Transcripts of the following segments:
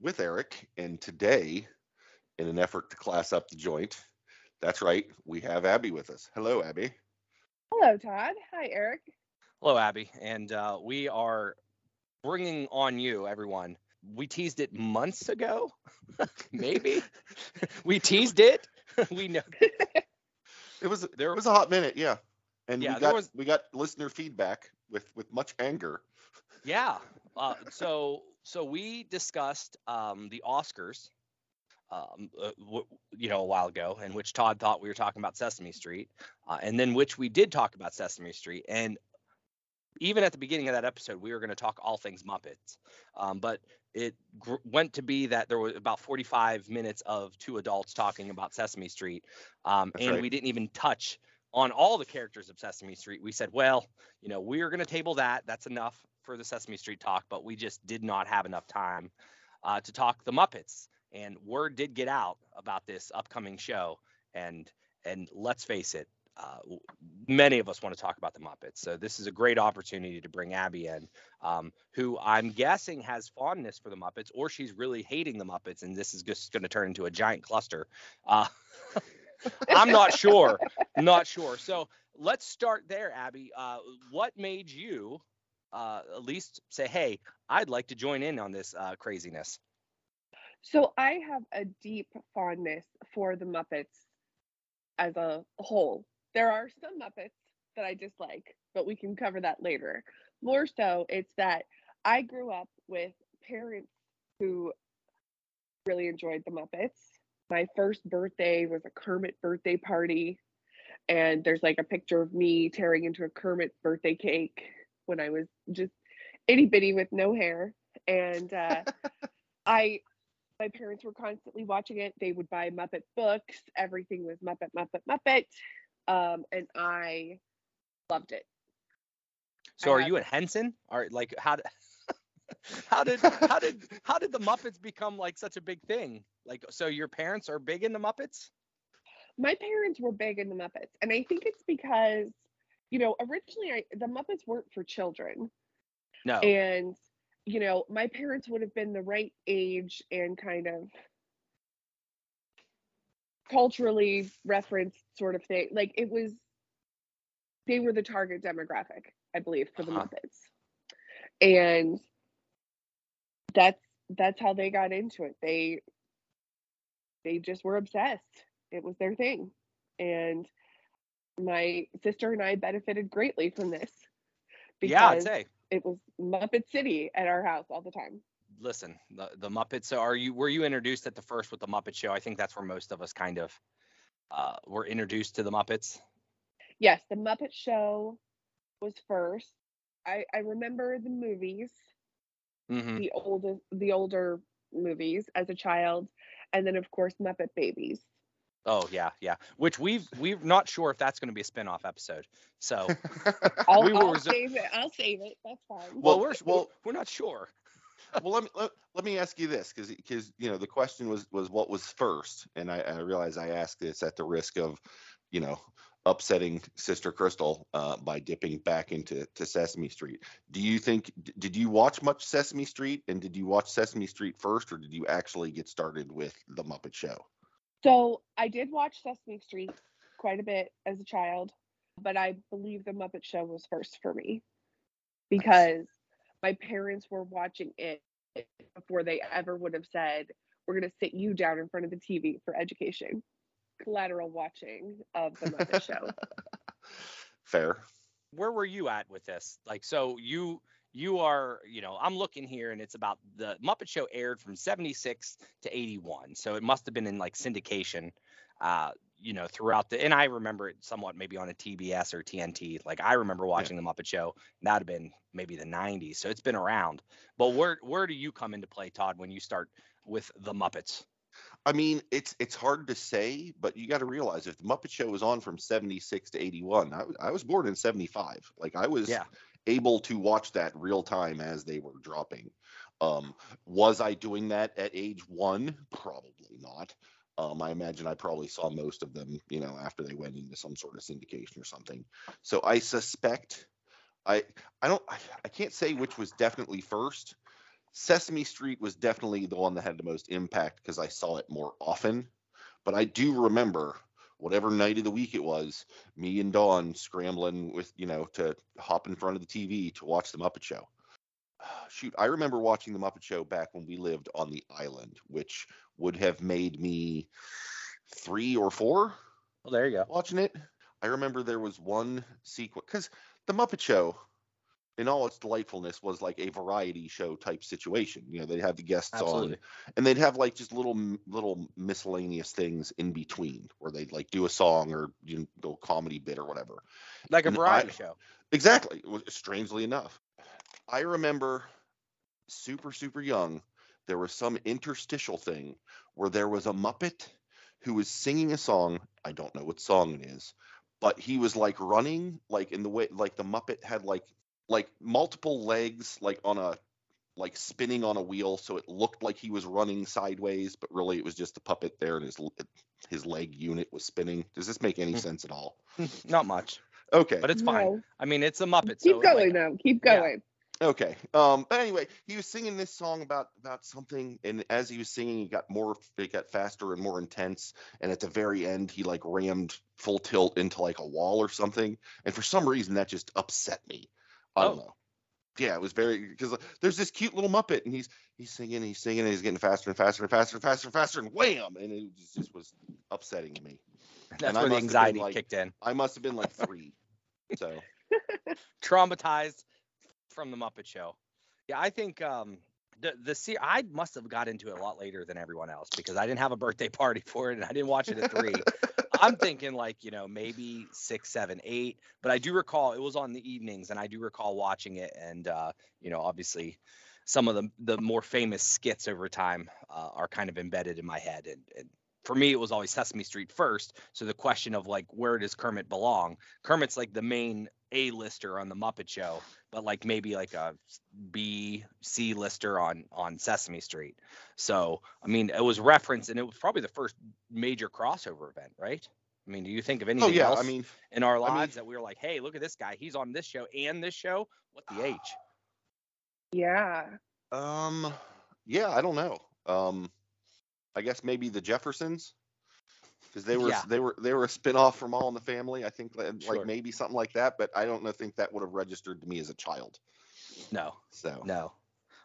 with Eric. And today, in an effort to class up the joint, that's right, we have Abby with us. Hello, Abby. Hello, Todd. Hi, Eric. Hello, Abby. And uh, we are bringing on you, everyone. We teased it months ago, maybe. we teased it. we know. It was there was a hot minute, yeah. And Yeah, we got was- we got listener feedback with with much anger. Yeah. Uh, so so we discussed um, the Oscars, um, uh, w- you know, a while ago, in which Todd thought we were talking about Sesame Street, uh, and then which we did talk about Sesame Street, and even at the beginning of that episode, we were going to talk all things Muppets, um, but it gr- went to be that there was about 45 minutes of two adults talking about Sesame Street, um, and right. we didn't even touch on all the characters of Sesame Street. We said, well, you know, we are going to table that. That's enough for the Sesame Street talk, but we just did not have enough time uh, to talk the Muppets. And word did get out about this upcoming show, and and let's face it, uh, many of us want to talk about the Muppets. So this is a great opportunity to bring Abby in, um, who I'm guessing has fondness for the Muppets, or she's really hating the Muppets, and this is just going to turn into a giant cluster. Uh, I'm not sure. Not sure. So let's start there, Abby. Uh, what made you uh, at least say, "Hey, I'd like to join in on this uh, craziness"? So I have a deep fondness for the Muppets as a whole. There are some Muppets that I dislike, but we can cover that later. More so, it's that I grew up with parents who really enjoyed the Muppets. My first birthday was a Kermit birthday party, and there's like a picture of me tearing into a Kermit birthday cake when I was just itty bitty with no hair. And uh, I my parents were constantly watching it. They would buy Muppet books. Everything was Muppet, Muppet, Muppet. Um, and I loved it. So I are have- you at Henson? Or like how did how did how did how did the Muppets become like such a big thing? Like so your parents are big in the Muppets? My parents were big in the Muppets, and I think it's because, you know, originally I, the Muppets weren't for children, No. and you know, my parents would have been the right age and kind of culturally referenced sort of thing. Like it was, they were the target demographic, I believe, for the Uh-huh. Muppets, and that's that's how they got into it. They they just were obsessed. It was their thing, and my sister and I benefited greatly from this yeah, I'd because say. it was Muppet City at our house all the time. Listen, the the Muppets. So are you were you introduced at the first with the Muppet Show? I think that's where most of us kind of uh, were introduced to the Muppets. Yes, the Muppet Show was first. I I remember the movies, hmm the oldest, the older movies as a child, and then of course Muppet Babies. Oh yeah, yeah. Which we've we're not sure if that's going to be a spin-off episode. So I'll, We will I'll reserve- save it. I'll save it. That's fine. well, Well, we're well- we're not sure. well, let me let, let me ask you this, because because you know the question was was what was first, and I, I realize I asked this at the risk of, you know, upsetting Sister Crystal uh, by dipping back into to Sesame Street. Do you think d- did you watch much Sesame Street, and did you watch Sesame Street first, or did you actually get started with the Muppet Show? So I did watch Sesame Street quite a bit as a child, but I believe the Muppet Show was first for me because my parents were watching it before they ever would have said, We're going to sit you down in front of the TV for education. Collateral watching of the Muppet Show. Fair. where were you at with this? Like, so you you are, you know, I'm looking here and it's about the Muppet Show aired from 76 to 81. So it must have been in like syndication, uh, you know, throughout the, and I remember it somewhat maybe on a TBS or TNT. Like I remember watching the Muppet Show. and That'd have been maybe the 90s. So it's been around. But where where do you come into play, Todd, when you start with the Muppets? I mean, it's it's hard to say, but you got to realize if the Muppet Show was on from 76 to 81, I, I was born in 75. Like I was Yeah. Able to watch that real time as they were dropping. Um, was I doing that at age one? Probably not. Um, I imagine I probably saw most of them, you know, after they went into some sort of syndication or something. So I suspect I I don't I, I can't say which was definitely first. Sesame Street was definitely the one that had the most impact because I saw it more often. But I do remember whatever night of the week it was, me and Dawn scrambling with, you know, to hop in front of the TV to watch the Muppet Show. Shoot, I remember watching the Muppet Show back when we lived on the island, which would have made me three or four Well, there you go. watching it. I remember there was one sequence because the Muppet Show, in all its delightfulness, was like a variety show type situation. You know, they'd have the guests Absolutely. on, and they'd have like just little little miscellaneous things in between, where they'd like do a song or you know, go comedy bit or whatever. Like a And variety I- show. Exactly. Strangely enough, I remember super super young. There was some interstitial thing where there was a Muppet who was singing a song. I don't know what song it is, but he was like running, like in the way, like the Muppet had like like multiple legs, like on a like spinning on a wheel, so it looked like he was running sideways, but really it was just a puppet there and his his leg unit was spinning. Does this make any Hmm. sense at all? Not much, Okay. but it's fine. No. I mean, it's a Muppet. Keep so going like, now. Keep Yeah. going. Okay. Um. But anyway, he was singing this song about about something, and as he was singing, he got more, it got faster and more intense. And at the very end, he like rammed full tilt into like a wall or something. And for some reason, that just upset me. I don't Oh. know. Yeah, it was very because there's this cute little Muppet, and he's he's singing, he's singing, and he's getting faster and faster and faster and faster and faster, and wham! And it just, just was upsetting me. That's and where the must have been, anxiety like- kicked in. I must have been like three. so Traumatized from the Muppet Show. Yeah, I think um, the the se- I must have got into it a lot later than everyone else because I didn't have a birthday party for it and I didn't watch it at three. I'm thinking like you know maybe six, seven, eight, but I do recall it was on the evenings and I do recall watching it and uh, you know obviously some of the the more famous skits over time uh, are kind of embedded in my head and, and for me it was always Sesame Street first. So the question of like where does Kermit belong? Kermit's like the main A lister on the Muppet Show, but like maybe like a B C lister on on Sesame Street. So I mean it was referenced and it was probably the first major crossover event, right? I mean, do you think of anything oh yeah, else I mean in our I mean- lives that we were like, hey, look at this guy, he's on this show and this show? What the H? Yeah. Um, yeah, I don't know. Um, I guess maybe the Jeffersons, because they were Yeah. they were they were a spinoff from All in the Family. I think like Sure. like maybe something like that, but I don't know, think that would have registered to me as a child. No, So no.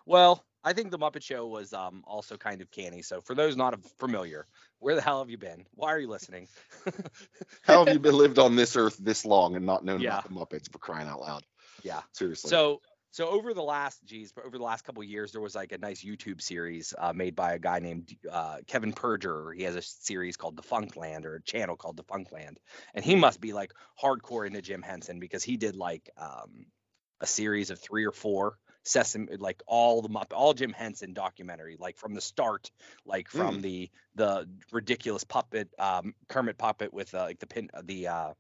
Well, I think the Muppet Show was um, also kind of canny. So for those not familiar, where the hell have you been? Why are you listening? how have you been lived on this earth this long and not known Yeah. about the Muppets for crying out loud? Yeah. Seriously. So so over the last geez, but over the last couple of years, there was like a nice YouTube series uh, made by a guy named uh, Kevin Perjurer. He has a series called Defunctland or a channel called Defunctland, and he must be like hardcore into Jim Henson because he did like um, a series of three or four Sesame, like all the Mupp- all Jim Henson documentary, like from the start, like from Mm. the the ridiculous puppet um, Kermit puppet with uh, like the pin the uh,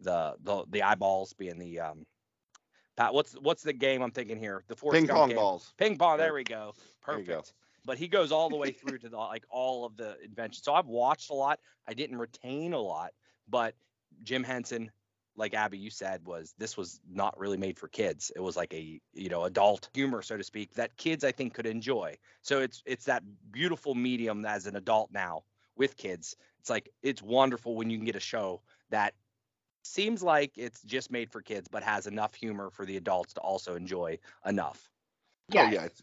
the the the eyeballs being the um, Pat, what's what's the game I'm thinking here? The Forrest ping Gump pong game. balls. Ping pong. There we go. Perfect. go. But he goes all the way through to the like all of the inventions. So I've watched a lot. I didn't retain a lot, but Jim Henson, like Abby, you said, was this was not really made for kids. It was like a you know adult humor, so to speak, that kids I think could enjoy. So it's it's that beautiful medium as an adult now with kids. It's like it's wonderful when you can get a show that seems like it's just made for kids, but has enough humor for the adults to also enjoy enough. Yes. Oh yeah, it's,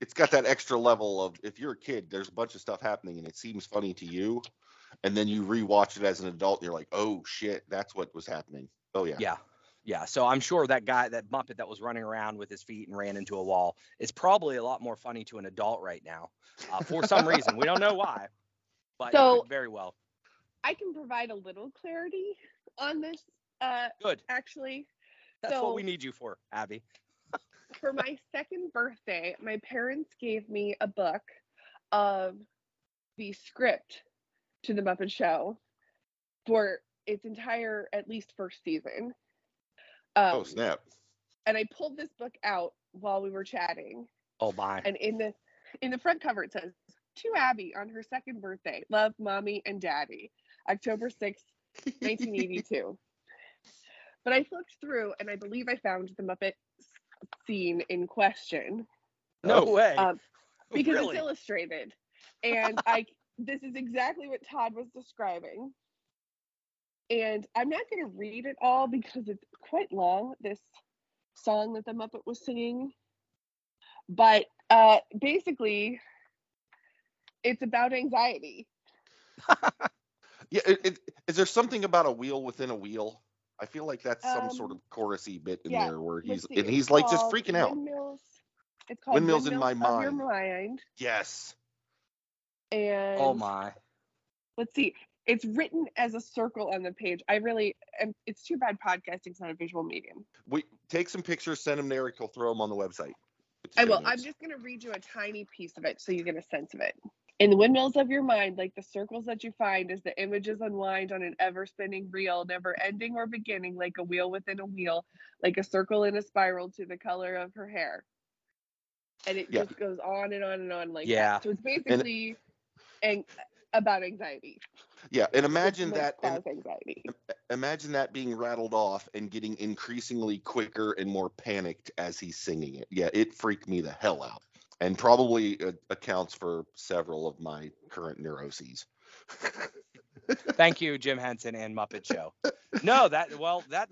it's got that extra level of if you're a kid, there's a bunch of stuff happening and it seems funny to you, and then you rewatch it as an adult and you're like, oh shit, that's what was happening. Oh yeah. Yeah. Yeah. So I'm sure that guy, that Muppet that was running around with his feet and ran into a wall is probably a lot more funny to an adult right now uh, for some reason. We don't know why, but So- could very well. I can provide a little clarity on this. Uh, Good. actually, That's what we need you for, Abby. for my second birthday, my parents gave me a book of the script to the Muppet Show for its entire at least first season. Um, oh snap! And I pulled this book out while we were chatting, Oh my. and in the in the front cover it says to Abby on her second birthday, love mommy and daddy, October sixth, nineteen eighty two. But I flipped through and I believe I found the Muppet scene in question No Oh. way. um, because really? it's illustrated, and I this is exactly what Todd was describing. And I'm not going to read it all because it's quite long. This song that the Muppet was singing, but uh, basically, it's about anxiety. Yeah, it, it, is there something about a wheel within a wheel? I feel like that's some sort Um, of chorusy bit in yeah, there where he's see, and he's like just freaking out. Windmills. It's called Windmills in My Windmills Your Mind. Mind. Yes. And oh my. let's see it's written as a circle on the page i really am it's too bad podcasting's not a visual medium We take some pictures, send them to Eric. He'll throw them on the website. with the i show will i'm just going to read you a tiny piece of it so you get a sense of it in the windmills of your mind like the circles that you find as the images unwind on an ever spinning reel never ending or beginning like a wheel within a wheel like a circle in a spiral to the color of her hair and it Yeah. just goes on and on and on like Yeah. that so it's basically and about anxiety Yeah, and imagine that. And anxiety imagine that being rattled off and getting increasingly quicker and more panicked as he's singing it. Yeah, it freaked me the hell out, and probably uh, accounts for several of my current neuroses. Thank you, Jim Henson and Muppet Show. No, that well, that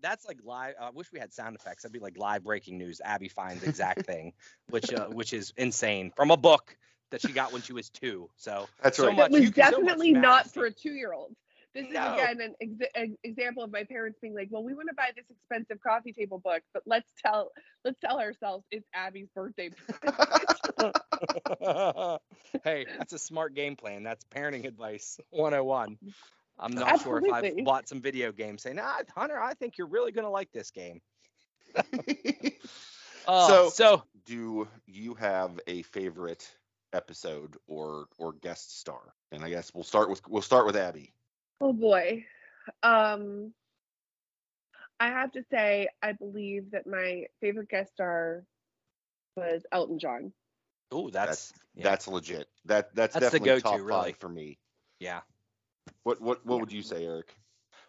that's like live. I wish we had sound effects. That'd be like live breaking news. Abby finds exact thing, which uh, which is insane from a book that she got when she was two. So That's So right. much- it was you can- so much definitely not for a two-year-old. This is No. again an, ex- an example of my parents being like, "Well, we want to buy this expensive coffee table book, but let's tell let's tell ourselves it's Abby's birthday." hey, that's a smart game plan. That's parenting advice 101. I'm not sure if I've bought some video games saying, ah, Hunter, I think you're really going to like this game. Uh, So- so Do you have a favorite episode or or guest star? And I guess we'll start with we'll start with Abby. Oh boy, um, I have to say I believe that my favorite guest star was Elton John. Oh, that's yeah, That's legit. That that's, That's the definitely go-to, top really. five for me. yeah. What what what Yeah. would you say, Eric?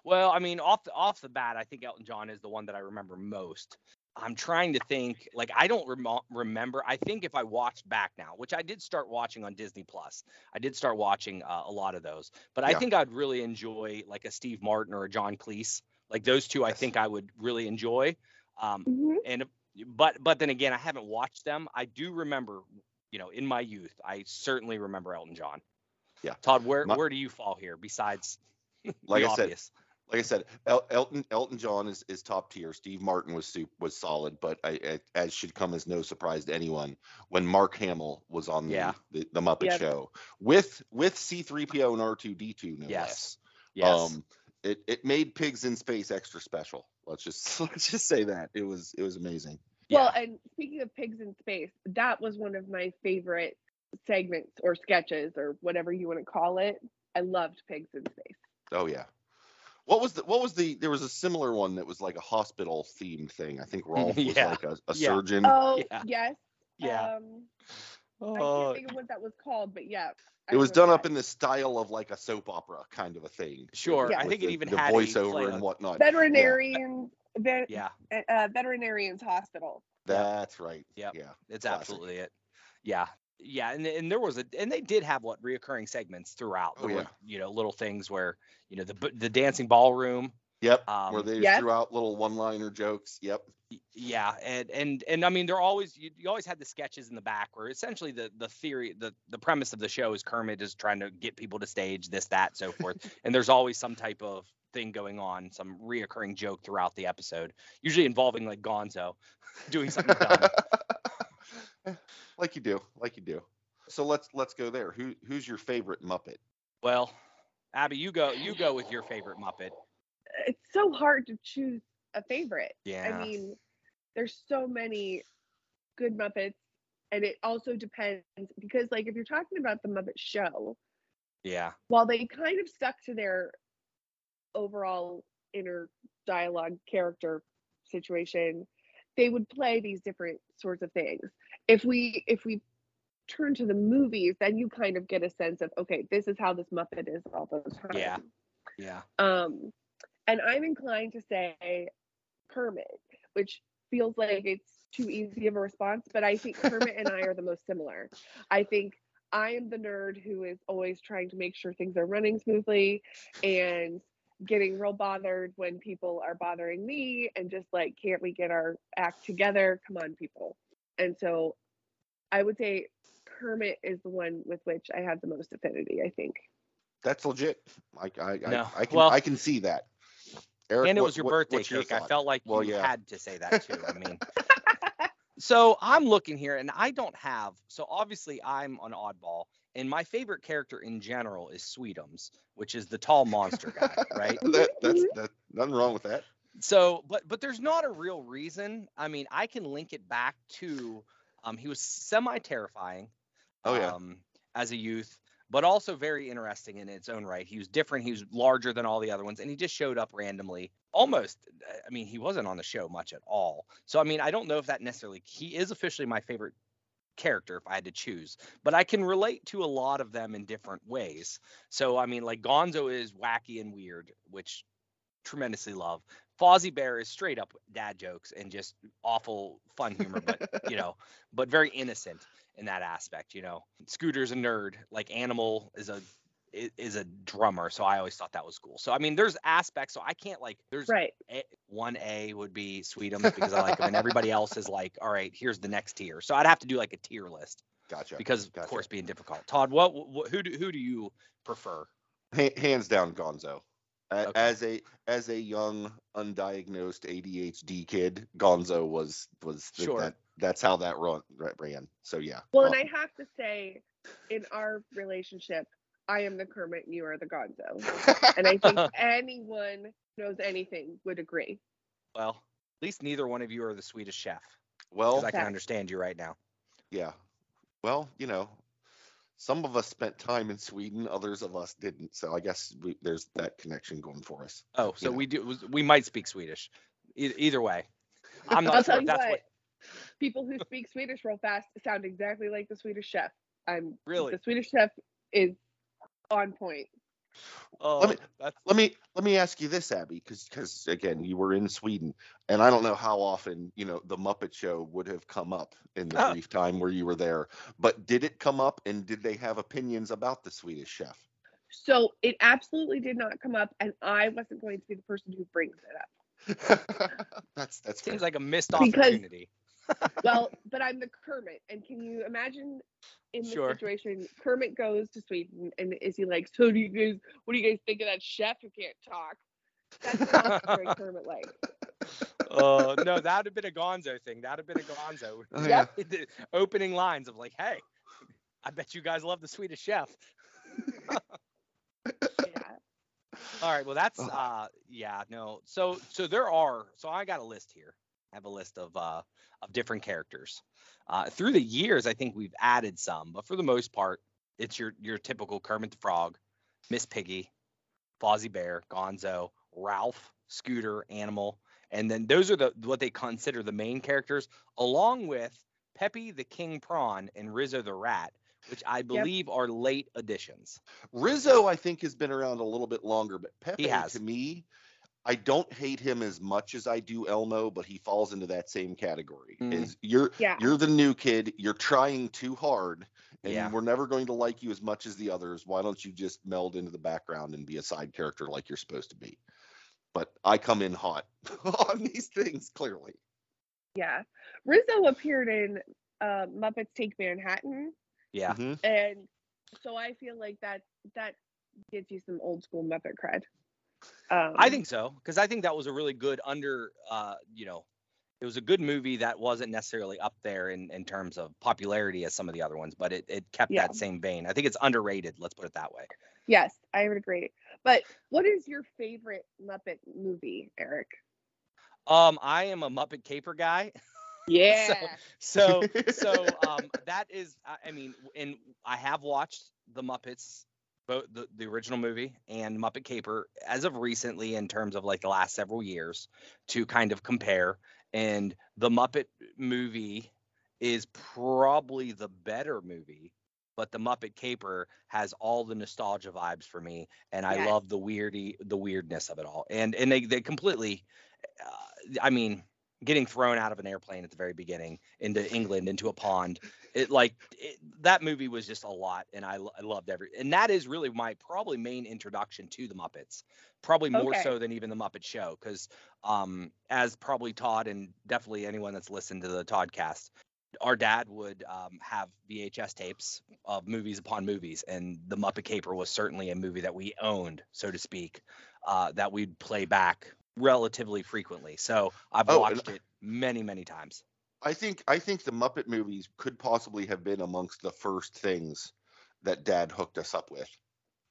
Well, I mean, off the off the bat, I think Elton John is the one that I remember most. I'm trying to think, like I don't remo remember. I think if I watched back now, which I did start watching on Disney Plus, I did start watching uh, a lot of those. But I Yeah. think I'd really enjoy like a Steve Martin or a John Cleese. Like those two, I think I would really enjoy. Um, Mhm. and but but then again, I haven't watched them. I do remember, you know, in my youth, I certainly remember Elton John. Yeah. Todd, where My- where do you fall here besides Like the I said, obvious? Like I said, El- Elton Elton John is, is top tier. Steve Martin was soup was solid, but I, I, as should come as no surprise to anyone, when Mark Hamill was on the Yeah. the, the Muppet Yep. Show with with C3PO and R2D2 no Yes. less. Yes. Um, it it made Pigs in Space extra special. Let's just let's just say that it was it was amazing. Well, and speaking of pigs in space, that was one of my favorite segments or sketches or whatever you want to call it. I loved pigs in space. Oh yeah. What was the what was the there was a similar one that was like a hospital themed thing. I think Rowlf was Yeah. like a, a Yeah. surgeon. Oh Yeah. yes. yeah. Um, I Oh, can't think of what that was called, but yeah. I it was remember done up in the style of like a soap opera kind of a thing. Sure. Yeah. I with think it even the had a play voiceover and whatnot. veterinarian vet, Yeah, uh, veterinarians hospital. That's right. Yep. Yeah. it's Classic. absolutely it. Yeah. Yeah, and and there was a and they did have what reoccurring segments throughout. Oh, There were, yeah. you know, little things where, you know, the the dancing ballroom. Yep. Um, where they Yes. threw out little one-liner jokes. Yep. Yeah, and and and I mean, they're always you, you always had the sketches in the back where essentially the the theory the the premise of the show is Kermit is trying to get people to stage this that so forth, and there's always some type of thing going on, some reoccurring joke throughout the episode, usually involving like Gonzo doing something dumb. Eh, like you do. Like you do. So let's let's go there. Who who's your favorite Muppet? Well, Abby, you go you go with your favorite Muppet. It's so hard to choose a favorite. Yeah. I mean, there's so many good Muppets, and it also depends because like if you're talking about the Muppet Show, Yeah. while they kind of stuck to their overall inner dialogue character situation they would play these different sorts of things if we if we turn to the movies then you kind of get a sense of okay this is how this muppet is all the time Yeah. Yeah. um and i'm inclined to say kermit which feels like it's too easy of a response but i think kermit and i are the most similar i think i am the nerd who is always trying to make sure things are running smoothly and getting real bothered when people are bothering me and just like can't we get our act together come on people and so i would say kermit is the one with which i have the most affinity i think That's legit. I I, No. I, I can Well- I can see that. Eric, and it what- was your what- birthday your cake. I felt like Well, you yeah. had to say that too. I mean, so I'm looking here, and I don't have. So obviously, I'm an oddball, and my favorite character in general is Sweetums, which is the tall monster guy, right? that, that's Mm-hmm. that, nothing wrong with that. So, but but there's not a real reason. I mean, I can link it back to um, he was semi terrifying. Oh, yeah. Um, as a youth, but also very interesting in its own right. He was different. He was larger than all the other ones, and he just showed up randomly. Almost, I mean, he wasn't on the show much at all. So, I mean, I don't know if that necessarily. He is officially my favorite character if I had to choose, but I can relate to a lot of them in different ways. So, I mean, like Gonzo is wacky and weird, which tremendously love. Fozzie Bear is straight up dad jokes and just awful fun humor, but you know, but very innocent in that aspect. You know, Scooter's a nerd. Like Animal is a is a drummer, so I always thought that was cool. So I mean, there's aspects. So I can't like there's right a, one A would be Sweetums because I like them, and everybody else is like, all right, here's the next tier. So I'd have to do like a tier list Gotcha. because of gotcha. course being difficult. Todd, what, what who do who do you prefer? Ha- hands down, Gonzo. A- Okay. As a as a young undiagnosed ADHD kid, Gonzo was was the, Sure. that that's how that run ra- ran. So yeah. well Gon- and i have to say in our relationship i am the kermit and you are the gonzo and i think anyone knows anything would agree Well, at least neither one of you are the Swedish chef well, I can understand you right now. yeah. Well, you know, some of us spent time in Sweden, others of us didn't. So I guess we, there's that connection going for us. Oh, so Yeah. we do we might speak Swedish. E- either way, I'm not I'll sure tell if you that's what, what. people who speak Swedish real fast sound exactly like the Swedish chef. I'm Really? the Swedish chef is on point. Oh, me- that's Let me let me ask you this, Abby, because because again, you were in Sweden, and I don't know how often you know the Muppet Show would have come up in the Ah. brief time where you were there. But did it come up, and did they have opinions about the Swedish Chef? So it absolutely did not come up, and I wasn't going to be the person who brings it up. that's that's seems fair. like a missed Because- opportunity. Well, but I'm the Kermit, and can you imagine in the Sure. situation Kermit goes to Sweden, and is he like, so do you guys? What do you guys think of that chef who can't talk? That's what I was Kermit like. Oh no, that would have been a Gonzo thing. That would have been a Gonzo. Oh, Yep. The opening lines of like, hey, I bet you guys love the Swedish Chef. Yeah. All right, well that's uh yeah, no. So so there are so I got a list here. I have a list of uh of different characters. Uh through the years I think we've added some, but for the most part it's your your typical Kermit the Frog, Miss Piggy, Fozzie Bear, Gonzo, Rowlf, Scooter, Animal, and then those are the what they consider the main characters along with Pepe the King Prawn and Rizzo the Rat, which I believe are late additions. Rizzo, I think, has been around a little bit longer, but Pepe, has. to me, I don't hate him as much as I do Elmo, but he falls into that same category. Mm. Is you're Yeah. you're the new kid, you're trying too hard, and Yeah. we're never going to like you as much as the others. Why don't you just meld into the background and be a side character like you're supposed to be? But I come in hot on these things clearly. Yeah. Rizzo appeared in uh, Muppets Take Manhattan, Yeah. Mhm. and so I feel like that that gives you some old school Muppet cred. Um, I think so because I think that was a really good under, uh, you know, it was a good movie that wasn't necessarily up there in, in terms of popularity as some of the other ones, but it, it kept Yeah. that same vein. I think it's underrated. Let's put it that way. yes, I would agree. But what is your favorite Muppet movie, Eric? Um, I am a Muppet Caper guy. Yeah. So so um that is I- I mean and I have watched the Muppets both the, the original movie and Muppet Caper as of recently in terms of like the last several years to kind of compare and the Muppet movie is probably the better movie but the Muppet Caper has all the nostalgia vibes for me and I Yes. love the weirdy the weirdness of it all and and they they completely uh, I mean getting thrown out of an airplane at the very beginning into England into a pond. It like it, that movie was just a lot, and I, I loved every. And that is really my probably main introduction to the Muppets, probably more Okay. so than even the Muppet Show, because um, as probably Todd and definitely anyone that's listened to the TodCast, our dad would um, have VHS tapes of movies upon movies, and the Muppet Caper was certainly a movie that we owned, so to speak, uh, that we'd play back relatively frequently. So I've Oh, watched it many, many times. I think I think the Muppet movies could possibly have been amongst the first things that Dad hooked us up with.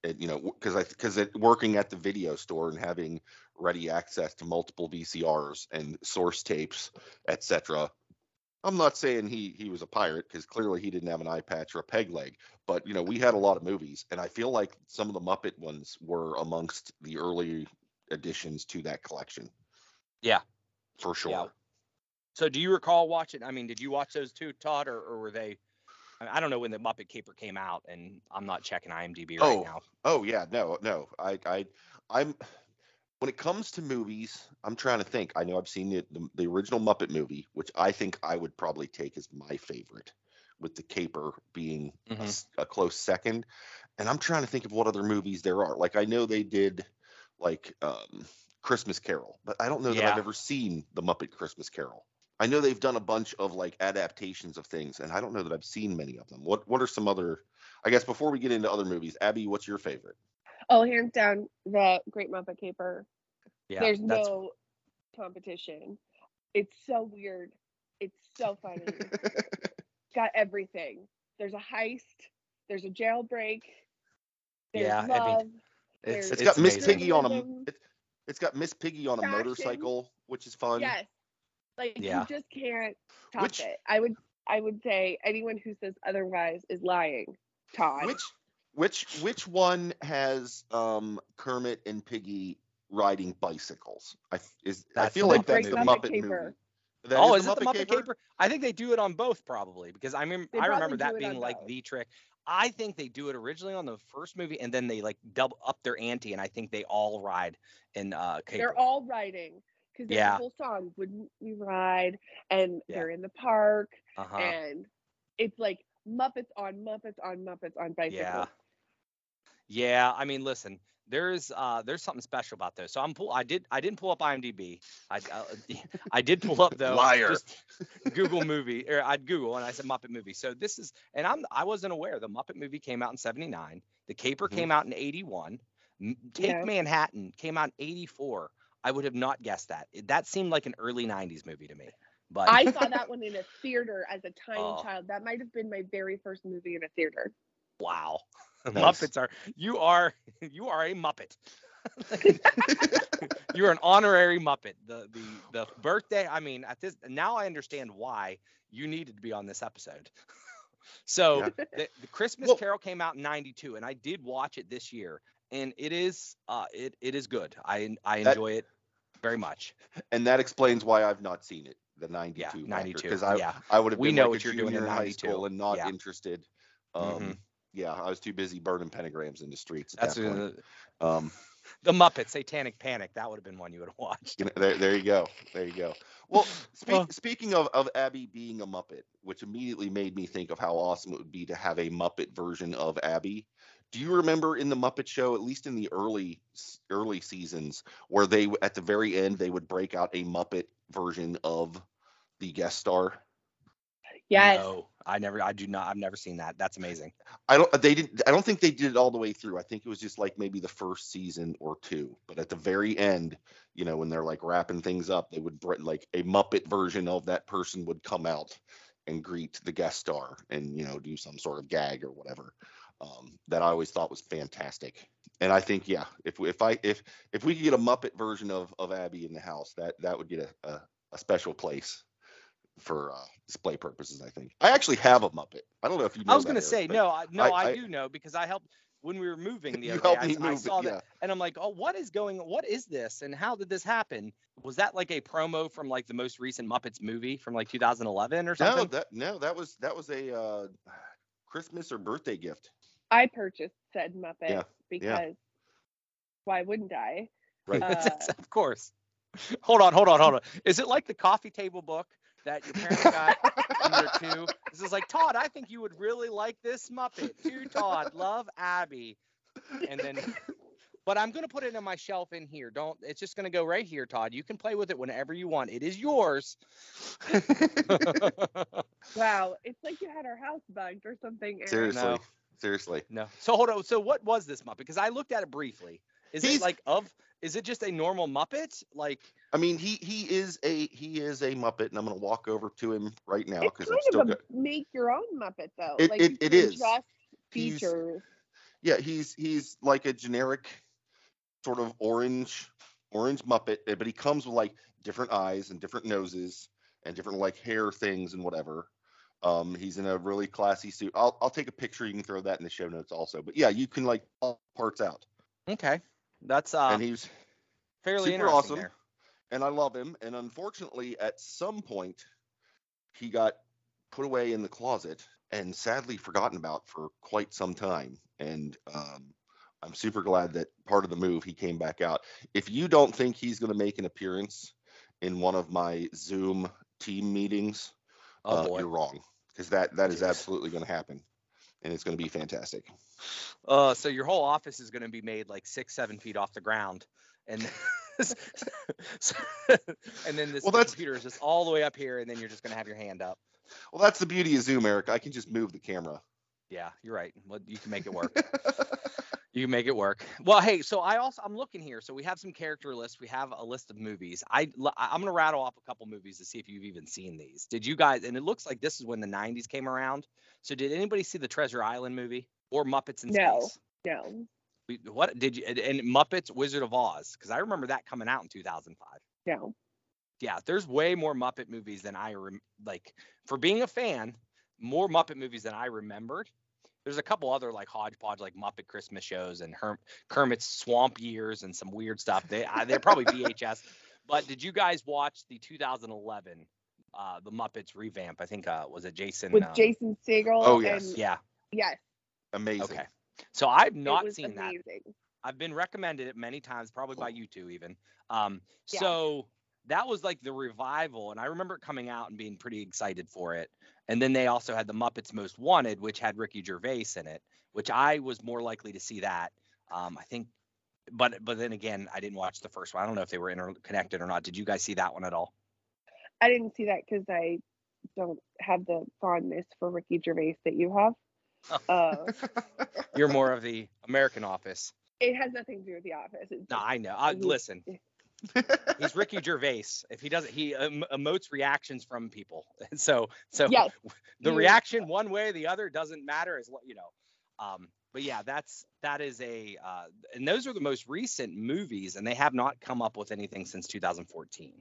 And, you know, because I because working at the video store and having ready access to multiple VCRs and source tapes, etc. I'm not saying he he was a pirate because clearly he didn't have an eye patch or a peg leg, but you know we had a lot of movies, and I feel like some of the Muppet ones were amongst the early additions to that collection. Yeah. for sure. Yeah. So do you recall watching? I mean, did you watch those two, Todd, or, or were they? I don't know when the Muppet Caper came out, and I'm not checking IMDb right Oh, now. Oh yeah, no, no. I I I'm when it comes to movies, I'm trying to think. I know I've seen the, the the original Muppet movie, which I think I would probably take as my favorite, with the caper being a Mhm. s- a, close second. And I'm trying to think of what other movies there are. Like I know they did like um Christmas Carol, but I don't know that I've ever seen the Muppet Christmas Carol. I know they've done a bunch of like adaptations of things, and I don't know that I've seen many of them. What what are some other I guess before we get into other movies, Abby, what's your favorite? Oh, hands down, the Great Muppet Caper. Yeah, There's that's no competition. It's so weird. It's so funny. Got everything. There's a heist. There's a jailbreak. There's Yeah, I mean, love. It's, It's it's got Miss. Piggy on a Journalism. it, it's got Miss Piggy on a Fashion. motorcycle, which is fun. Yes. Like Yeah. you just can't top Which- it. I would I would say anyone who says otherwise is lying. Todd. Which which which one has um Kermit and Piggy riding bicycles? I f- is I feel like that's the Muppet Muppet movie. That oh, is is it the Muppet Caper? I think they do it on both probably because I remember They I remember that being like both. the trick. I think they do it originally on the first movie and then they like double up their ante and I think they all ride in uh Caper. They're all riding because there's Yeah. a whole song, "Wouldn't We Ride?" and Yeah. they're in the park, uh-huh. and it's like Muppets on Muppets on Muppets on bicycles. Yeah. Yeah, I mean, listen, there's uh there's something special about those. So I'm pull I did I didn't pull up IMDb. I uh, I did pull up though Liar. just Google movie or I'd Google and I said Muppet movie. So this is and I'm I wasn't aware the Muppet movie came out in 79. The Caper Mhm. came out in 81. Take Yeah. Manhattan came out in 84. I would have not guessed that. That seemed like an early 90s movie to me. But I saw that one in a theater as a tiny Oh. child. That might have been my very first movie in a theater. wow. Nice. Muppets are you are you are a Muppet. You're an honorary Muppet. The the the birthday. I mean, at this now I understand why you needed to be on this episode. so Yeah. the, the Christmas Well- Carol came out in '92, and I did watch it this year, and it is uh it it is good. I I That- enjoy it very much. and that explains why I've not seen it. The 92 Yeah, 92. because I yeah, I would have We been know like what a you're doing in high 92. school and not Yeah. interested. Um, Mhm. Yeah, I was too busy burning pentagrams in the streets at that's that point. uh, Um, the Muppet Satanic Panic. That would have been one you would have watched. You know, there, there you go. There you go. Well, speak, Well- speaking of, of Abby being a Muppet, which immediately made me think of how awesome it would be to have a Muppet version of Abby. Do you remember in the Muppet Show, at least in the early early seasons, where they at the very end they would break out a Muppet version of the guest star? Yes. No, I never. I do not. I've never seen that. That's amazing. I don't. They didn't. I don't think they did it all the way through. I think it was just like maybe the first season or two. But at the very end, you know, when they're like wrapping things up, they would like a Muppet version of that person would come out and greet the guest star and you know do some sort of gag or whatever. Um, that I always thought was fantastic. And I think yeah, if we- if I if if we could get a Muppet version of of Abby in the house, that that would get a a, a special place for uh, display purposes. I think I actually have a Muppet. I don't know if you. Know I was gonna say no, I, no, I, I- I- do know because I helped when we were moving the You other day. helped I, me I move it, saw that, yeah. and I'm like, oh, what is going? What is this? And how did this happen? Was that like a promo from like the most recent Muppets movie from like 2011 or something? No, something? that no, that was that was a uh, Christmas or birthday gift. I purchased said Muppet Yeah, because why wouldn't I? Right. Uh, of course. Hold on, hold on, hold on. Is it like the coffee table book that your parents got when you were two? This is like Todd. I think you would really like this Muppet. To Todd, love Abby, and then. But I'm gonna put it in my shelf in here. Don't. It's just gonna go right here, Todd. You can play with it whenever you want. It is yours. Wow, it's like you had our house bugged or something. Aaron. Seriously, No. seriously. no. So hold on. So what was this Muppet? Because I looked at it briefly. Is He's- it like of? Is it just a normal Muppet? Like I mean, he he is a he is a Muppet, and I'm gonna walk over to him right now It's because I'm kind still of a make your own Muppet though. It- like it- you it can is. Adjust He's- features. Yeah, he's he's like a generic sort of orange orange Muppet, eh, but he comes with like different eyes and different noses and different like hair things and whatever. Um, he's in a really classy suit. I'll I'll take a picture. You can throw that in the show notes also. But yeah, you can like pull parts out, okay, that's uh and he's fairly super awesome. there. And I love him. And unfortunately, at some point, he got put away in the closet and sadly forgotten about for quite some time. And um, I'm super glad that part of the move he came back out. If you don't think he's going to make an appearance in one of my Zoom team meetings, Oh uh, you're wrong because that that is absolutely going to happen, and it's going to be fantastic. Uh, so your whole office is going to be made like six, seven feet off the ground, and and then this Well, that's- computer is just all the way up here, and then you're just going to have your hand up. Well, that's the beauty of Zoom, Eric. I can just move the camera. Yeah, you're right. Well, you can make it work. you can make it work. Well, hey, so I also I'm looking here. So we have some character lists. We have a list of movies. I I'm going to rattle off a couple movies to see if you've even seen these. Did you guys? And it looks like this is when the 90s came around. So did anybody see the Treasure Island movie or Muppets in No. Space? No, We- What did you and, and Muppets Wizard of Oz? Because I remember that coming out in 2005. no. Yeah, there's way more Muppet movies than I rem- like. For being a fan, more Muppet movies than I remembered. There's a couple other like hodgepodge like Muppet Christmas shows and Herm- Kermit's Swamp Years and some weird stuff. They I, they're probably VHS. But did you guys watch the 2011 uh, the Muppets revamp? I think uh, was it Jason? With uh, Jason Segel. Oh, yes. And, Yeah. yes. Amazing. Okay. So I've not seen that. I've been recommended it many times, probably by you two even. Um, Yeah. so that was like the revival, and I remember it coming out and being pretty excited for it. And then they also had the Muppets Most Wanted, which had Ricky Gervais in it, which I was more likely to see that. Um, I think, but but then again, I didn't watch the first one. I don't know if they were interconnected or not. Did you guys see that one at all? I didn't see that because I don't have the fondness for Ricky Gervais that you have. Uh, You're more of the American Office. it has nothing to do with The Office. It's No, just- I know. I, listen, he's Ricky Gervais. If he doesn't, he em- emotes reactions from people. So so yes. the you- reaction one way or the other doesn't matter as you know um but yeah that's that is a uh and those are the most recent movies and they have not come up with anything since 2014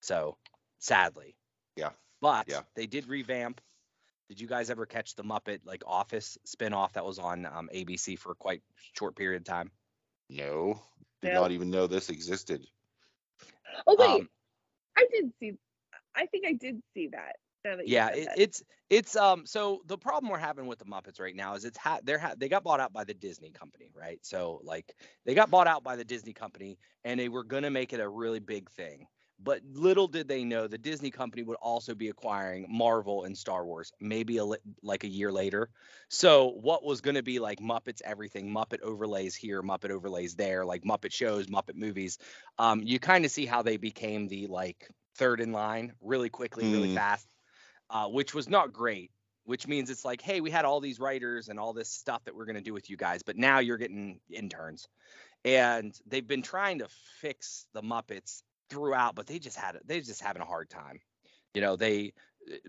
so sadly Yeah. but Yeah. they did revamp did you guys ever catch the muppet like office spin-off that was on um, abc for a quite short period of time No, did No. not even know this existed. Oh wait, Um, I did see. I think I did see that. that yeah it, it's it's um so the problem we're having with the muppets right now is it's ha- they're ha- they got bought out by the disney company right so like they got bought out by the disney company and they were going to make it a really big thing but little did they know the disney company would also be acquiring marvel and star wars maybe a li- like a year later so what was going to be like muppets everything muppet overlays here muppet overlays there like muppet shows muppet movies um you kind of see how they became the like third in line really quickly really Mm. fast uh, which was not great. Which means it's like, hey, we had all these writers and all this stuff that we're going to do with you guys, but now you're getting interns, and they've been trying to fix the Muppets throughout, but they just had it. they just having a hard time. You know, they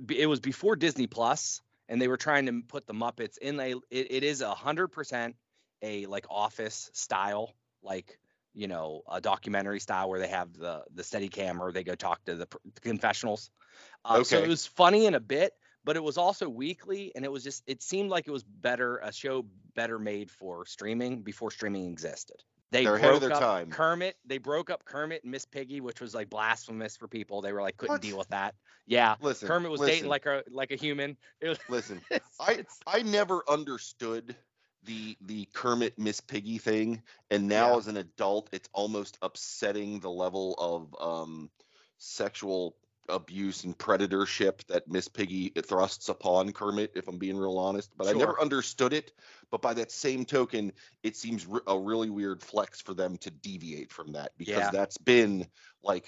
it was before Disney Plus, and they were trying to put the Muppets in a it, it is a hundred percent a like Office style like you know, a documentary style where they have the the steady cam or they go talk to the, the confessionals. Um, So it was funny in a bit, but it was also weekly, and it was just it seemed like it was better a show better made for streaming before streaming existed. They They're broke of their up time. Kermit. They broke up Kermit and Miss Piggy, which was like blasphemous for people. They were like couldn't What? deal with that. Yeah, Listen, Kermit was listen, dating like a like a human. It was, Listen, it's- I it's- I never understood the the Kermit Miss Piggy thing, and now Yeah. as an adult, it's almost upsetting the level of um, sexual abuse and predatorship that Miss Piggy thrusts upon Kermit. If I'm being real honest, but I never understood it. But by that same token, it seems re- a really weird flex for them to deviate from that because Yeah. that's been like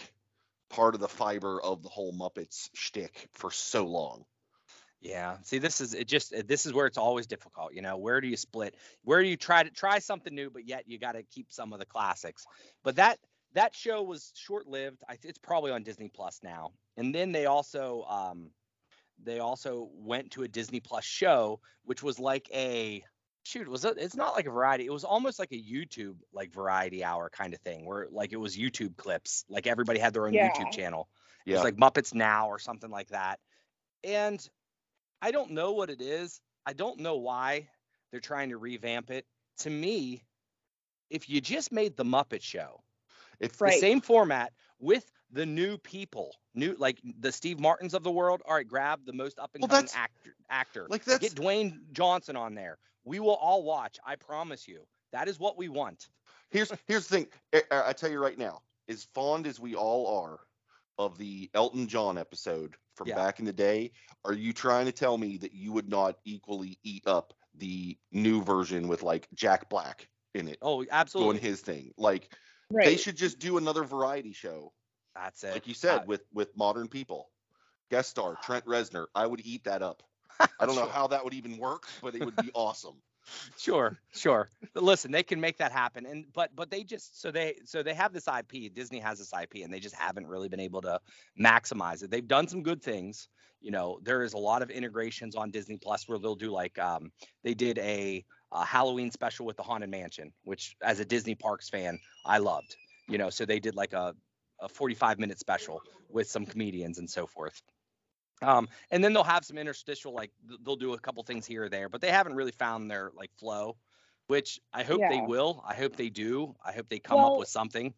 part of the fiber of the whole Muppets shtick for so long. Yeah. See, this is it. Just this is where it's always difficult. You know, where do you split? Where do you try to try something new, but yet you got to keep some of the classics? But that that show was short lived. It's probably on Disney Plus now. And then they also um, they also went to a Disney Plus show, which was like a shoot. Was it? It's not like a variety. It was almost like a YouTube like variety hour kind of thing, where like it was YouTube clips. Like everybody had their own Yeah. YouTube channel. It Yeah. was like Muppets Now or something like that. And I don't know what it is. I don't know why they're trying to revamp it. To me, if you just made the Muppet Show, If Right. the same format with the new people, new like the Steve Martins of the world. All right, grab the most up and coming that's- actor. Actor. like that's Get Dwayne Johnson on there. We will all watch. I promise you. That is what we want. Here's here's the thing. I, I I tell you right now, as fond as we all are of the Elton John episode from Yeah. back in the day, are you trying to tell me that you would not equally eat up the new version with like Jack Black in it Oh, absolutely. doing his thing? Like Right. they should just do another variety show, That's it. like you said, Uh, with with modern people. Guest star Trent Reznor. I would eat that up. I don't know how that would even work, but it would be awesome. sure sure listen they can make that happen and but but they just so they so they have this ip disney has this ip and they just haven't really been able to maximize it they've done some good things you know there is a lot of integrations on disney plus where they'll do like um they did a, a halloween special with the haunted mansion which as a disney parks fan i loved you know so they did like a a 45 minute special with some comedians and so forth um, and then they'll have some interstitial, like they'll do a couple things here or there, but they haven't really found their like flow, which I hope they will. I hope they do. I hope they come Well, up with something.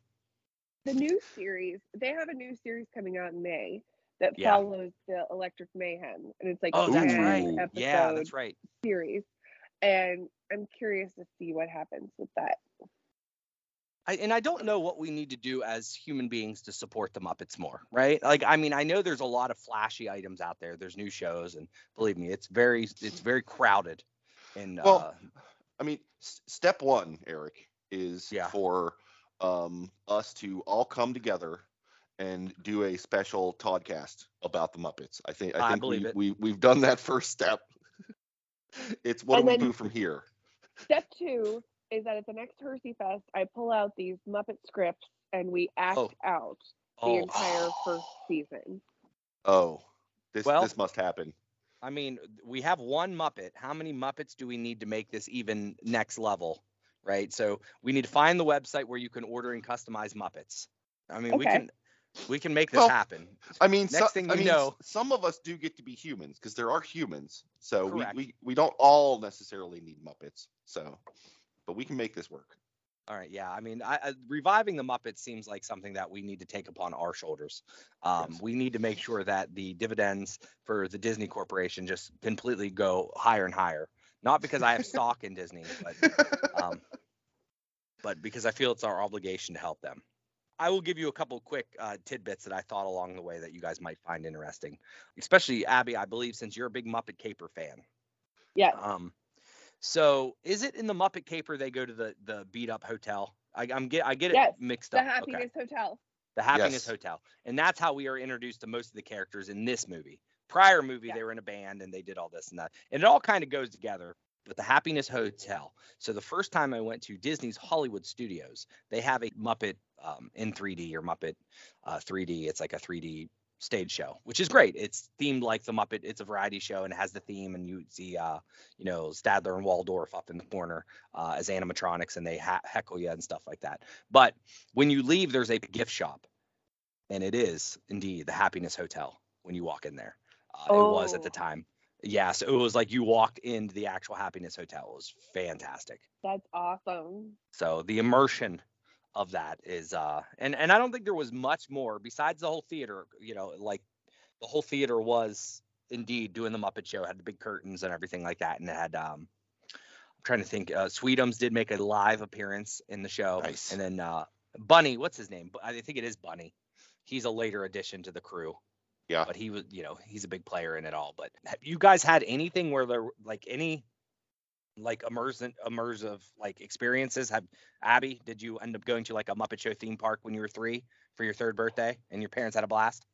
the new series, they have a new series coming out in May that Yeah. follows the Electric Mayhem, and it's like Oh, that's right. Episode Yeah, that's right. series. And I'm curious to see what happens with that. I, and I don't know what we need to do as human beings to support the Muppets more, right? Like, I mean, I know there's a lot of flashy items out there. There's new shows, and believe me, it's very, it's very crowded. And Well, uh, I mean, s- step one, Eric, is Yeah. for um, us to all come together and do a special podcast about the Muppets. I think I I think believe we, it. we we've done that first step. It's what And do we do from here? Step two is that at the next Hersey Fest, I pull out these Muppet scripts and we act Oh. out the oh, entire first season. Oh, this Well- this must happen. I mean, we have one Muppet. How many Muppets do we need to make this even next level? Right. So we need to find the website where you can order and customize Muppets. I mean, we can we can make this Well, happen. I mean, Next so- thing I you mean, s- know- some of us do get to be humans because there are humans. So we, we we don't all necessarily need Muppets. So, but we can make this work. All right. Yeah. I mean, I, I, reviving the Muppets seems like something that we need to take upon our shoulders. Um, Yes. We need to make sure that the dividends for the Disney Corporation just completely go higher and higher. Not because I have stock in Disney, but um, but because I feel it's our obligation to help them. I will give you a couple quick uh, tidbits that I thought along the way that you guys might find interesting, especially Abby. I believe since you're a big Muppet Caper fan. Yeah. Um, so is it in the Muppet Caper they go to the the beat up hotel? I, I'm get I get it mixed the up. The Happiness Okay. Hotel. The Happiness Yes. Hotel, and that's how we are introduced to most of the characters in this movie. Prior movie, Yeah. they were in a band and they did all this and that, and it all kind of goes together. But the Happiness Hotel. So the first time I went to Disney's Hollywood Studios, they have a Muppet um, in 3D or Muppet uh, 3D. It's like a 3D stage show, which is great. It's themed like the Muppet. It's a variety show and it has the theme, and you see, uh, you know, Stadler and Waldorf up in the corner uh, as animatronics, and they ha- heckle you and stuff like that. But when you leave, there's a gift shop, and it is indeed the Happiness Hotel when you walk in there. Uh, It was at the Oh. time. Yeah, so it was like you walked into the actual Happiness Hotel. It was fantastic. That's awesome. So the immersion of that is uh and and I don't think there was much more besides the whole theater, you know, like the whole theater was indeed doing the Muppet show, had the big curtains and everything like that and it had um I'm trying to think uh Sweetums did make a live appearance in the show Nice. and then uh Bunny, what's his name? I think it is Bunny. He's a later addition to the crew. Yeah. But he was, you know, he's a big player in it all. But have you guys had anything where there like any like immersive immersive like experiences? Have Abby, did you end up going to like a Muppet Show theme park when you were three for your third birthday and your parents had a blast?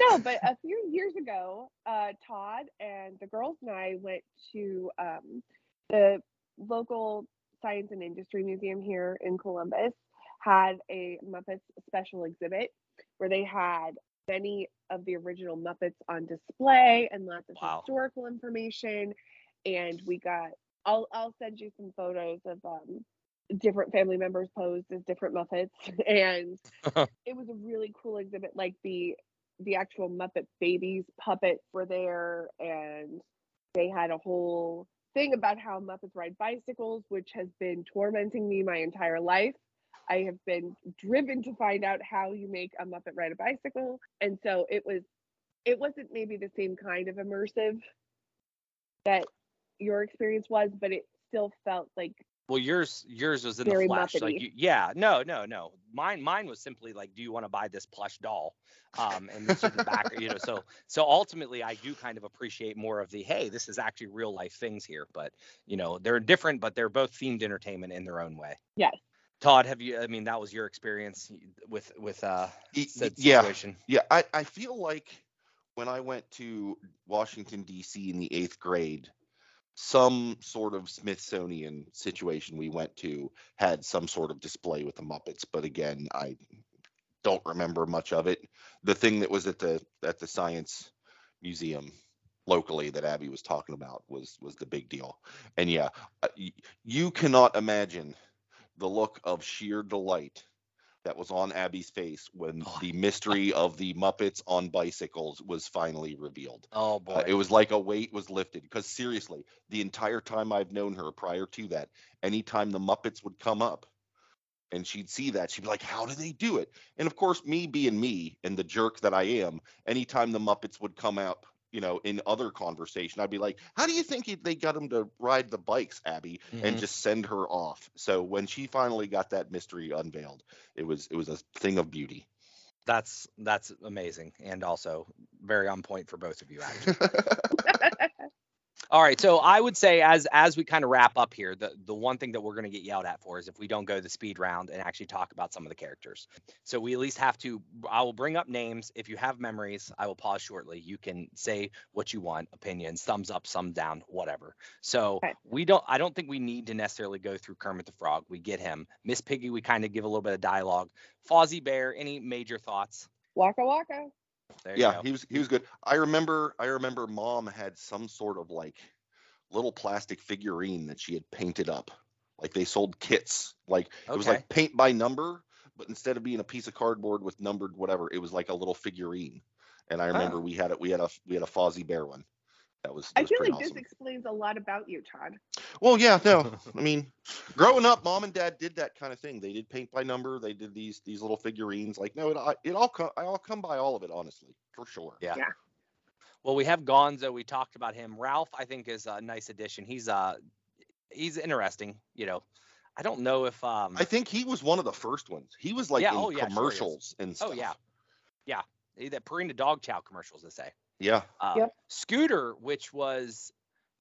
No, but a few years ago, uh, Todd and the girls and I went to um, the local Science and Industry Museum here in Columbus. Had a Muppets special exhibit where they had many of the original Muppets on display and lots of Wow. historical information. And we got, I'll I'll send you some photos of um, different family members posed as different Muppets, and it was a really cool exhibit. Like the the actual Muppet Babies puppets were there, and they had a whole thing about how Muppets ride bicycles, which has been tormenting me my entire life. I have been driven to find out how you make a Muppet ride a bicycle, and so it was. It wasn't maybe the same kind of immersive that your experience was, but it still felt like Well, yours yours was in the flesh. Like you, yeah, no, no, no. Mine mine was simply like, do you want to buy this plush doll? Um, and this is the back, you know. So so ultimately, I do kind of appreciate more of the hey, this is actually real life things here. But you know, they're different, but they're both themed entertainment in their own way. yes. Todd, have you? I mean, that was your experience with with uh said yeah, situation. Yeah, I, I feel like when I went to Washington D.C. in the eighth grade, some sort of Smithsonian situation we went to had some sort of display with the Muppets, but again, I don't remember much of it. The thing that was at the at the science museum locally that Abby was talking about was was the big deal. And yeah, uh, you cannot imagine the look of sheer delight that was on Abby's face when Oh, the mystery of the Muppets on bicycles was finally revealed. Oh boy, Uh, it was like a weight was lifted because seriously, the entire time I've known her prior to that, anytime the Muppets would come up and she'd see that, she'd be like, How do they do it? And of course, me being me and the jerk that I am, anytime the Muppets would come out, you know, in other conversation, I'd be like, How do you think he- they got him to ride the bikes, Abby? and Mhm. just send her off. So when she finally got that mystery unveiled, it was it was a thing of beauty. that's that's amazing and also very on point for both of you. Actually. All right, so I would say as as we kind of wrap up here, the the one thing that we're going to get yelled at for is if we don't go the speed round and actually talk about some of the characters. So we at least have to. I will bring up names. If you have memories, I will pause shortly. You can say what you want, opinions, thumbs up, thumbs down, whatever. So Okay. we don't. I don't think we need to necessarily go through Kermit the Frog. We get him. Miss Piggy, we kind of give a little bit of dialogue. Fozzie Bear, any major thoughts? Waka waka. Yeah, go. he was he was good. I remember I remember mom had some sort of like little plastic figurine that she had painted up. Like they sold kits. Like it was like paint by number, but instead of being a piece of cardboard with numbered whatever, it was like a little figurine. And I remember Oh. we had it we had a we had a Fozzie Bear one. That was, that I was feel like awesome. this explains a lot about you, Todd. Well, yeah, no. I mean, growing up, mom and dad did that kind of thing. They did paint by number. They did these these little figurines. Like, no, it it all come I all come by all of it, honestly, for sure. Yeah. Yeah. Well, we have Gonzo. We talked about him. Rowlf, I think, is a nice addition. He's uh he's interesting. You know, I don't know if um I think he was one of the first ones. He was like Yeah, in oh, yeah, sure commercials and stuff. oh yeah yeah that Purina dog chow commercials they say. Yeah. Uh, Yep. Scooter, which was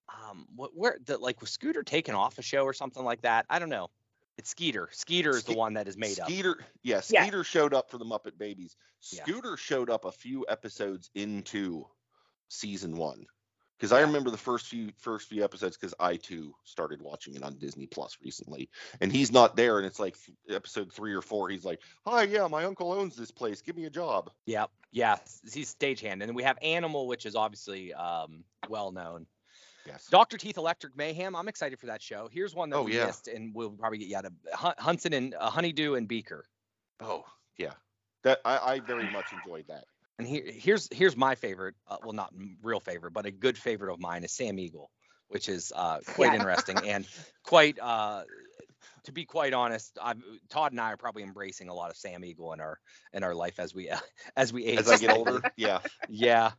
um what where the like was Scooter taken off a show or something like that? I don't know. It's Skeeter. Skeeter is the one that is made up. Skeeter, yeah, Yeah. Skeeter showed up for the Muppet Babies. Yeah. Scooter showed up a few episodes into season one because I remember the first few first few episodes because I too started watching it on Disney Plus recently, and he's not there, and it's like episode three or four. He's like, "Hi, yeah, my uncle owns this place. Give me a job." Yep. Yeah. He's stagehand. And then we have Animal, which is obviously um, well known. Yes. Dr. Teeth Electric Mayhem. I'm excited for that show. Here's one that Oh, we yeah. missed, and we'll probably get you out of Hun- Hunson and uh, Honeydew and Beaker. Oh yeah, that I, I very much enjoyed that. And here, here's here's my favorite. Uh, well, not real favorite, but a good favorite of mine is Sam Eagle, which is uh, quite Yeah. interesting and quite. Uh, to be quite honest, I'm, Todd and I are probably embracing a lot of Sam Eagle in our in our life as we as we age. As I get older, yeah, Yeah,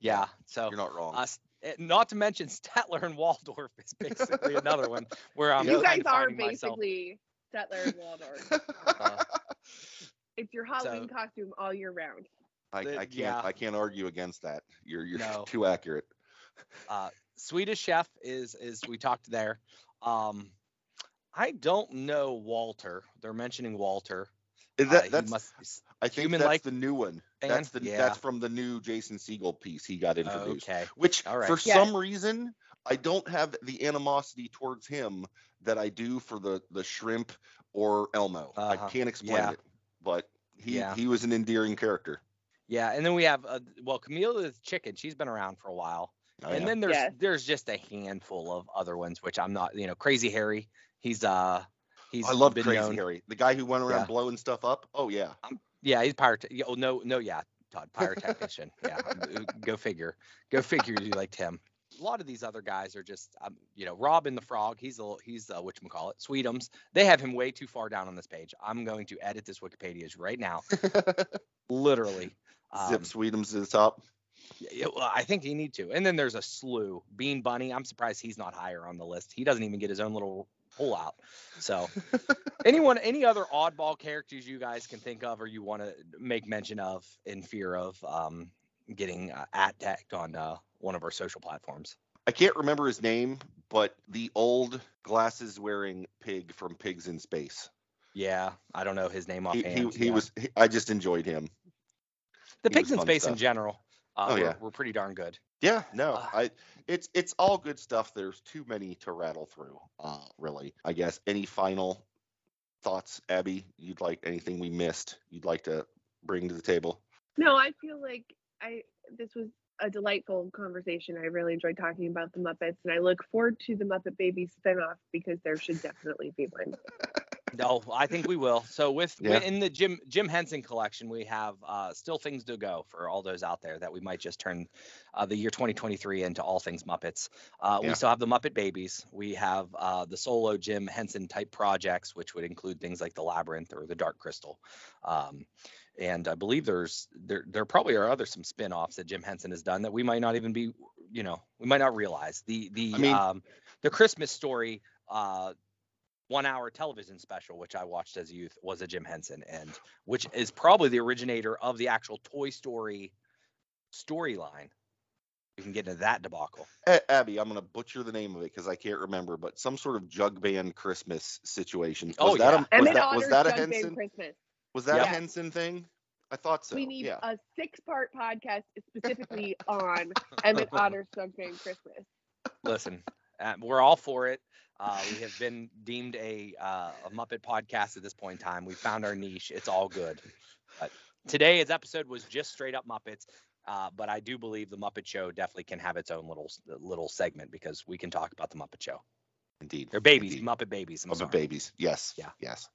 yeah. So you're not wrong. Uh, eh, not to mention Statler and Waldorf is basically another one where I'm you guys kind of are finding myself. basically Statler and Waldorf. uh, It's your Halloween So- costume all year round. I, the- I can't yeah. I can't argue against that. You're you're No. too accurate. uh, Swedish Chef is is we talked there. Um, I don't know Walter. They're mentioning Walter. Is Uh, that, he that's must. I think that's the new one. fan? That's the Yeah. that's from the new Jason Segel piece he got introduced. Okay. Which All right. for Yeah. some reason I don't have the animosity towards him that I do for the the shrimp or Elmo. I Uh-huh. can't explain Yeah. it, but he Yeah. he was an endearing character. Yeah, and then we have uh, well Camilla the chicken. She's been around for a while. Oh, and yeah. then there's Yes. there's just a handful of other ones which I'm not. You know, Crazy Harry. He's uh he's I love been Crazy known- Harry, the guy who went around Yeah. blowing stuff up. Oh yeah, Yeah, he's pirate. Yeah, oh no, no, yeah, Todd, pyrotechnician. yeah, uh, go figure. Go figure. You liked him. A lot of these other guys are just, um, you know, Robin the Frog. He's a little, he's uh, what call it, Sweetums. They have him way too far down on this page. I'm going to edit this Wikipedia right now, literally. Um, Zip Sweetums to the top. yeah, well, I think you need to. And then there's a slew. Bean Bunny. I'm surprised he's not higher on the list. He doesn't even get his own little pull out. So, anyone, any other oddball characters you guys can think of or you want to make mention of in fear of um, getting uh, at tagged on uh, one of our social platforms? I can't remember his name, but the old glasses wearing pig from Pigs in Space. Yeah, I don't know his name He offhand. he, he yeah. was he, I just enjoyed him. The he pigs in fun space in general. Uh, Oh, were, yeah. were pretty darn good. Yeah, no, Uh, I it's it's all good stuff. There's too many to rattle through. Uh, really, I guess. Any final thoughts, Abby? You'd like anything we missed? You'd like to bring to the table? No, I feel like I this was a delightful conversation. I really enjoyed talking about the Muppets, and I look forward to the Muppet Babies spinoff because there should definitely be one. No, I think we will. So with Yeah. in the Jim Jim Henson collection, we have uh, still things to go for all those out there that we might just turn uh, the year 2023 into all things Muppets. Uh, Yeah. We still have the Muppet Babies. We have uh, the solo Jim Henson type projects, which would include things like the Labyrinth or the Dark Crystal. Um, and I believe there's there there probably are other some spin-offs that Jim Henson has done that we might not even be you know we might not realize the the I mean- um, the Christmas story. Uh, one hour television special, which I watched as a youth, was a Jim Henson, and which is probably the originator of the actual Toy Story storyline. We can get into that debacle. A- Abby, I'm gonna butcher the name of it because I can't remember, but some sort of jug band Christmas situation. Oh, was Oh, that yeah. a, was Emmett that was Otter's that a Jug Band Henson? Christmas. Was that a Henson thing? I thought so. we need yeah. a six-part podcast specifically on Emmett Otter's Jug Band Christmas. Listen, uh, we're all for it. Uh, we have been deemed a uh, a Muppet podcast at this point in time. We found our niche. It's all good. But today's episode was just straight up Muppets. Uh, but I do believe the Muppet Show definitely can have its own little little segment because we can talk about the Muppet Show. Indeed. They're babies, Indeed. Muppet babies. I'm the sorry. babies. Yes. Yeah. Yes.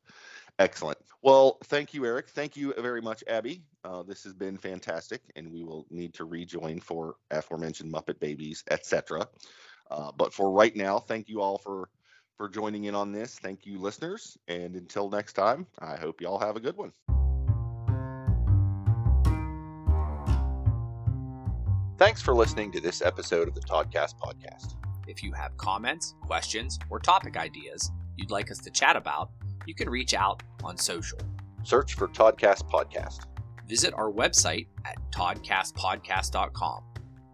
Excellent. Well, thank you, Eric. Thank you very much, Abby. Uh, this has been fantastic, and we will need to rejoin for aforementioned Muppet Babies, etc. Uh, but for right now, thank you all for for joining in on this. Thank you, listeners, and until next time, I hope you all have a good one. Thanks for listening to this episode of the TodCast podcast. If you have comments, questions, or topic ideas you'd like us to chat about, you can reach out on social. Search for TodCast Podcast. Visit our website at todcastpodcast.com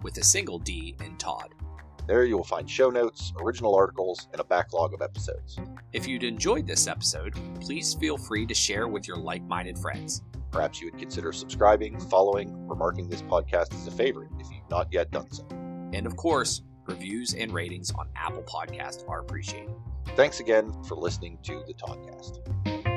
with a single D in Todd. There you will find show notes, original articles, and a backlog of episodes. If you'd enjoyed this episode, please feel free to share with your like minded friends. Perhaps you would consider subscribing, following, or marking this podcast as a favorite if you've not yet done so. And of course, reviews and ratings on Apple Podcasts are appreciated. Thanks again for listening to the TodCast.